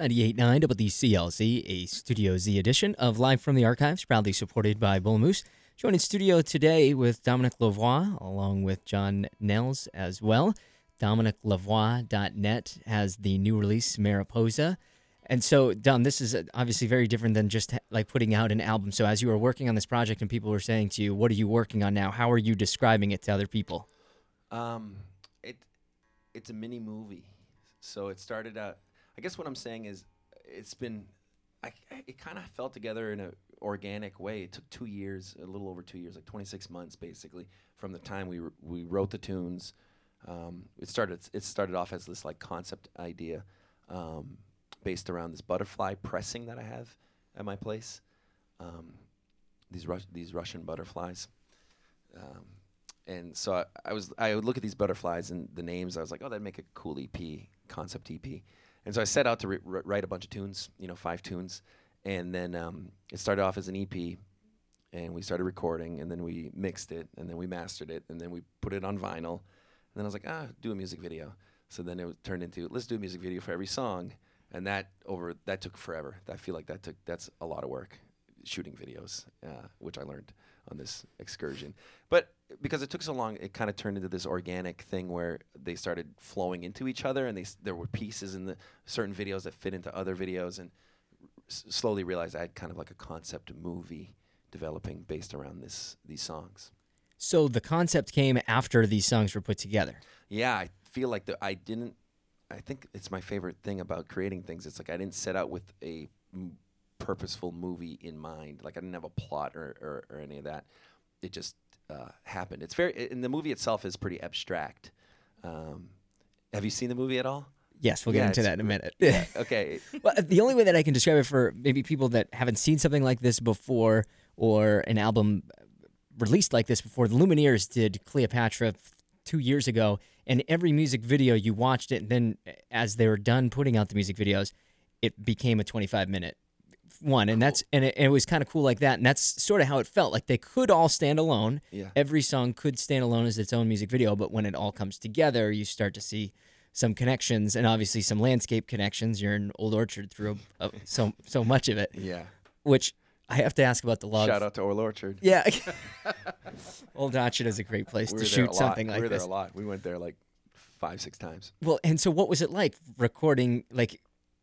98.9 WCLZ, a Studio Z edition of Live from the Archives, proudly supported by Bull Moose. Joined in studio today with Dominic Lavoie, along with John Nels as well. DominicLavoie.net has the new release, Mariposa. And so, Dom, this is obviously very different than just like putting out an album. So, as you were working on this project and people were saying to you, what are you working on now? How are you describing it to other people? Um, it it's a mini movie. So it started out. I guess what I'm saying is, it's been, I, it kind of fell together in an organic way. It took two years, a little over two years, like 26 months basically, from the time we r- we wrote the tunes. Um, it started it started off as this like concept idea, um, based around this butterfly pressing that I have at my place. Um, these Rus- these Russian butterflies. Um, and so I, I was I would look at these butterflies and the names. I was like, oh, that'd make a cool EP, concept EP. And so I set out to ri- write a bunch of tunes, you know, five tunes, and then um, it started off as an EP, and we started recording, and then we mixed it, and then we mastered it, and then we put it on vinyl, and then I was like, ah, do a music video. So then it turned into let's do a music video for every song, and that over that took forever. I feel like that took that's a lot of work, shooting videos, uh, which I learned on this excursion. But because it took so long, it kind of turned into this organic thing where they started flowing into each other, and they s- there were pieces in the certain videos that fit into other videos, and s- slowly realized I had kind of like a concept movie developing based around this these songs. So, the concept came after these songs were put together. Yeah, I feel like the, I didn't. I think it's my favorite thing about creating things. It's like I didn't set out with a m- purposeful movie in mind. Like I didn't have a plot or, or, or any of that. It just uh, happened. It's very, and the movie itself is pretty abstract. Um, have you seen the movie at all? Yes, we'll get into that in a minute. Yeah. Okay. well, the only way that I can describe it for maybe people that haven't seen something like this before or an album released like this before, the Lumineers did Cleopatra two years ago, and every music video you watched it, and then as they were done putting out the music videos, it became a 25 minute one, and that's and it, and it was kind of cool like that, and that's sort of how it felt. Like they could all stand alone. Yeah. Every song could stand alone as its own music video, but when it all comes together, you start to see some connections and obviously some landscape connections. You're in Old Orchard through uh, so so much of it, Yeah. which I have to ask about the log. Shout out to Old Orchard. Yeah, Old Orchard is a great place We to were a shoot something we like were this. there a lot. We went there like five, six times. Well, and so what was it like recording? Like,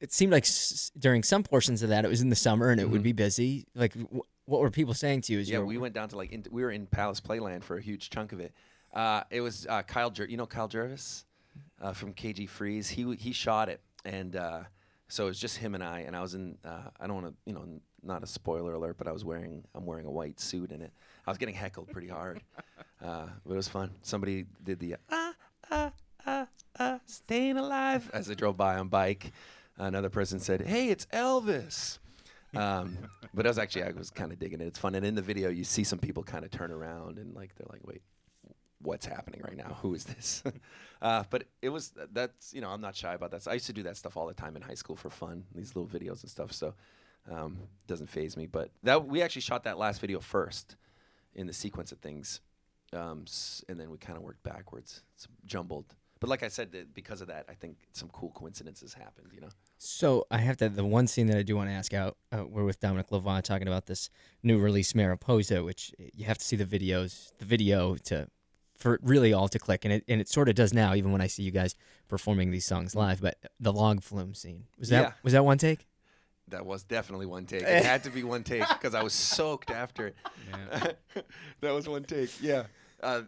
it seemed like s- during some portions of that, it was in the summer and it would Mhm. be busy. Like, wh- what were people saying to you? As Yeah, we went down to like in, we were in Palace Playland for a huge chunk of it. Uh, it was uh, Kyle, Jer- you know Kyle Jervis uh, from KG Freeze. He w- he shot it, and uh, so it was just him and I. And I was in. Uh, I don't want to, you know, n- not a spoiler alert, but I was wearing I'm wearing a white suit in it. I was getting heckled pretty hard, uh, but it was fun. Somebody did the ah ah ah ah staying alive as I drove by on bike. Another person said, "Hey, it's Elvis." um, but I was actually I was kind of digging it. It's fun, and in the video you see some people kind of turn around and like they're like, "Wait, what's happening right now? Who is this?" uh, but it was that's you know I'm not shy about that. I used to do that stuff all the time in high school for fun, these little videos and stuff. So um, doesn't faze me. But that we actually shot that last video first in the sequence of things, um, s- and then we kind of worked backwards. It's jumbled. But like I said, because of that, I think some cool coincidences happened. You know. So I have to. The one scene that I do want to ask out. Uh, we're with Dominic Lavoie talking about this new release Mariposa, which you have to see the videos, the video to for really all to click, and it and it sort of does now. Even when I see you guys performing these songs live, but the log flume scene was that Yeah. was that one take? That was definitely one take. It had to be one take because I was soaked after it. that was one take. Yeah. Uh,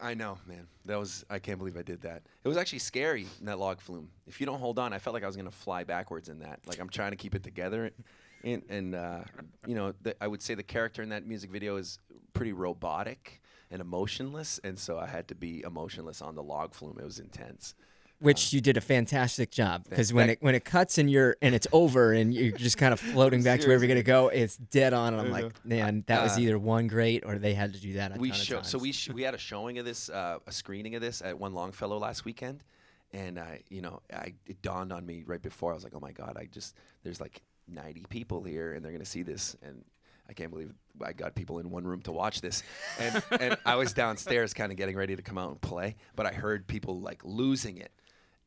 I know, man. That was. I can't believe I did that. It was actually scary in that log flume. If you don't hold on, I felt like I was gonna fly backwards in that. Like I'm trying to keep it together, and and uh, you know, the, I would say the character in that music video is pretty robotic and emotionless, and so I had to be emotionless on the log flume. It was intense. Which you did a fantastic job because when it when it cuts and you're and it's over and you're just kind of floating back to wherever you're gonna go, it's dead on. And I'm like, man, that was Uh, either one great or they had to do that. A we ton of show so we sh- we had a showing of this uh, a screening of this at one longfellow last weekend and i you know i it dawned on me right before i was like oh my god i just there's like 90 people here and they're going to see this and i can't believe i got people in one room to watch this and and i was downstairs kind of getting ready to come out and play but i heard people like losing it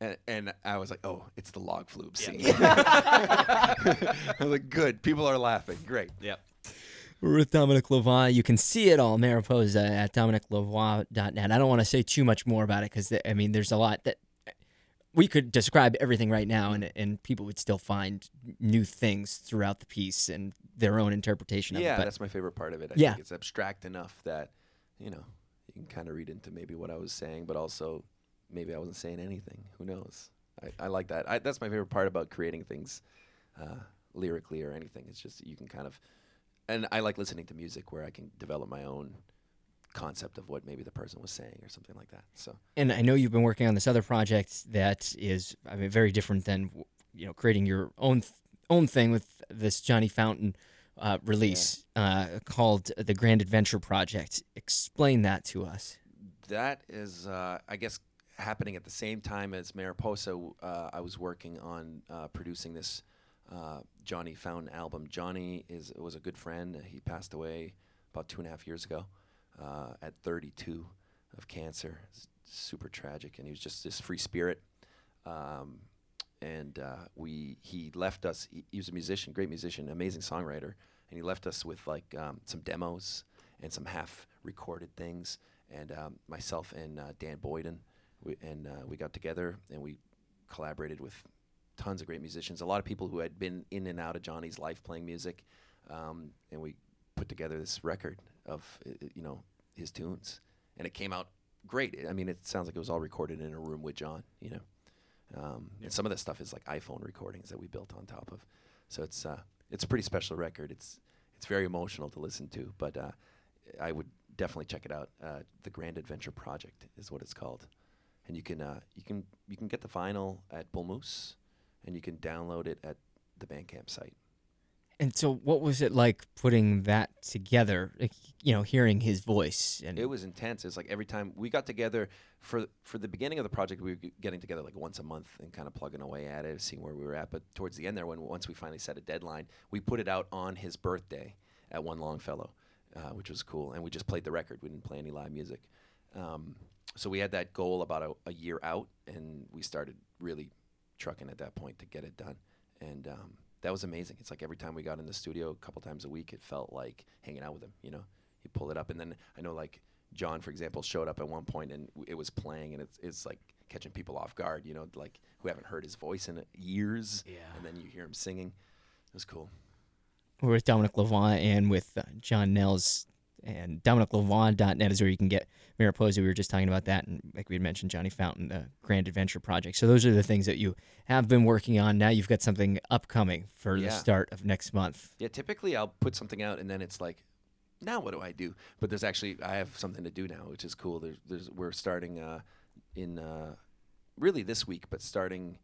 And, and I was like, oh, it's the log flume scene. I was like, good. People are laughing. Great. Yep. We're with Dominic Lavoie. You can see it all, Mariposa, at dominiclavoie.net. I don't want to say too much more about it because, I mean, there's a lot that we could describe everything right now and, and people would still find new things throughout the piece and their own interpretation of yeah, it. But that's my favorite part of it. I Yeah. think it's abstract enough that, you know, you can kind of read into maybe what I was saying, but also maybe I wasn't saying anything. Who knows? I, I like that. I, that's my favorite part about creating things uh, lyrically or anything. It's just you can kind of, and I like listening to music where I can develop my own concept of what maybe the person was saying or something like that. So and I know you've been working on this other project that is, I mean, very different than you know creating your own th- own thing with this Johnny Fountain uh, release uh, called the Grand Adventure Project. Explain that to us. that is, uh, I guess, happening at the same time as Mariposa. Uh, I was working on uh, producing this uh, Johnny Fountain album. Johnny is was a good friend. He passed away about two and a half years ago uh, at 32 of cancer. Super tragic, and he was just this free spirit. Um, and uh, we he left us. He, he was a musician, great musician, amazing songwriter, and he left us with like um, some demos and some half-recorded things. And um, myself and uh, Dan Boyden, we, and uh, we got together and we collaborated with tons of great musicians. A lot of people who had been in and out of Johnny's life playing music, um, and we put together this record of uh, uh, you know his tunes, and it came out great. I mean, it sounds like it was all recorded in a room with John. You know. Um, And some of this stuff is like iPhone recordings that we built on top of. So it's uh, it's a pretty special record. It's it's very emotional to listen to, but uh, I would definitely check it out. Uh, the Grand Adventure Project is what it's called, and you can uh, you can you can get the vinyl at Bull Moose, and you can download it at the Bandcamp site. And so, what was it like putting that together? Like, you know, hearing his voice and It was intense. It's like every time we got together for for the beginning of the project, we were getting together like once a month and kind of plugging away at it, seeing where we were at. But towards the end there, when once we finally set a deadline, we put it out on his birthday at One Longfellow, uh, which was cool. And we just played the record. We didn't play any live music. Um, so we had that goal about a, a year out, and we started really trucking at that point to get it done. And um, that was amazing. It's like every time we got in the studio, a couple times a week, it felt like hanging out with him. You know, he pulled it up, and then I know like John, for example, showed up at one point and it was playing, and it's it's like catching people off guard. You know, like who haven't heard his voice in years, Yeah. and then you hear him singing. It was cool. We're with Dominic Lavoie and with uh, John Nels. And DominicLavoie.net is where you can get Mariposa. We were just talking about that. And like we had mentioned, Johnny Fountain, the Grand Adventure Project. So those are the things that you have been working on. Now you've got something upcoming for the start of next month. Yeah, typically I'll put something out, and then it's like, now what do I do? But there's actually I have something to do now, which is cool. There's, there's we're starting uh, in uh, really this week, but starting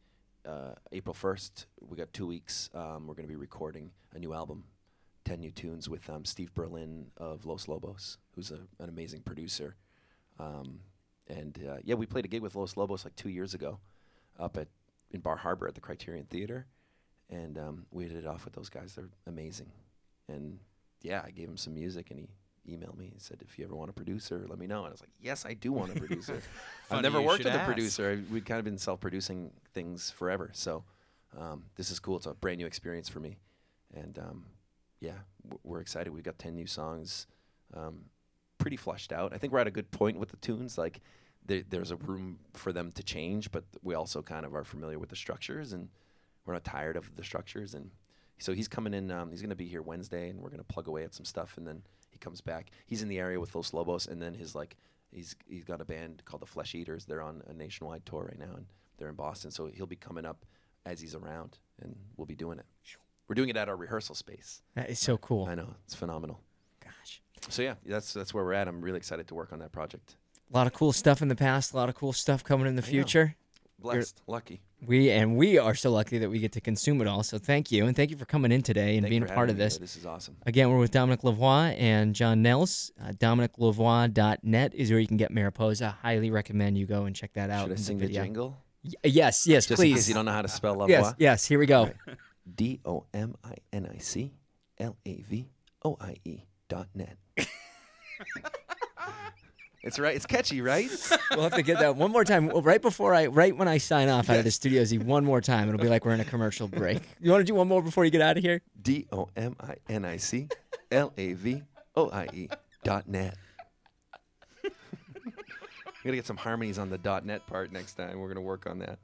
uh, April 1st, we got two weeks. Um, we're going to be recording a new album, 10 new tunes with um, Steve Berlin of Los Lobos, who's a, an amazing producer. Um, and uh, yeah, we played a gig with Los Lobos like two years ago up at in Bar Harbor at the Criterion Theater. And um, we hit it off with those guys. They're amazing. And yeah, I gave him some music and he emailed me and said, if you ever want a producer, let me know. And I was like, yes, I do want a producer. I've never worked with a producer. We've kind of been self-producing things forever. So um, this is cool. It's a brand new experience for me. And um, yeah, we're excited. We've got 10 new songs, um, pretty flushed out. I think we're at a good point with the tunes. Like there, there's a room for them to change, but we also kind of are familiar with the structures and we're not tired of the structures. And so he's coming in. Um, he's going to be here Wednesday, and we're going to plug away at some stuff, and then he comes back. He's in the area with Los Lobos, and then his like he's he's got a band called the Flesh Eaters. They're on a nationwide tour right now, and they're in Boston. So he'll be coming up as he's around, and we'll be doing it. We're doing it at our rehearsal space. That is so cool. I know it's phenomenal. Gosh. So yeah, that's that's where we're at. I'm really excited to work on that project. A lot of cool stuff in the past, a lot of cool stuff coming in the future. Blessed, lucky. We and we are so lucky that we get to consume it all. So thank you, and thank you for coming in today and being a part of this. This is awesome. Again, we're with Dominic Lavoie and John Nels. Uh, DominicLavoie.net is where you can get Mariposa. Highly recommend you go and check that out. Should I sing the video. jingle? Y- yes, yes, Just in please. case you don't know how to spell love. yes, yes. Here we go. D O M I N I C L A V O I E dot net. It's right. It's catchy, right? We'll have to get that one more time. Well, right before I, right when I sign off out of the studio, Z, one more time. It'll be like we're in a commercial break. You want to do one more before you get out of here? D O M I N I C L A V O I E dot net. We're gonna get some harmonies on the dot net part next time. We're gonna work on that.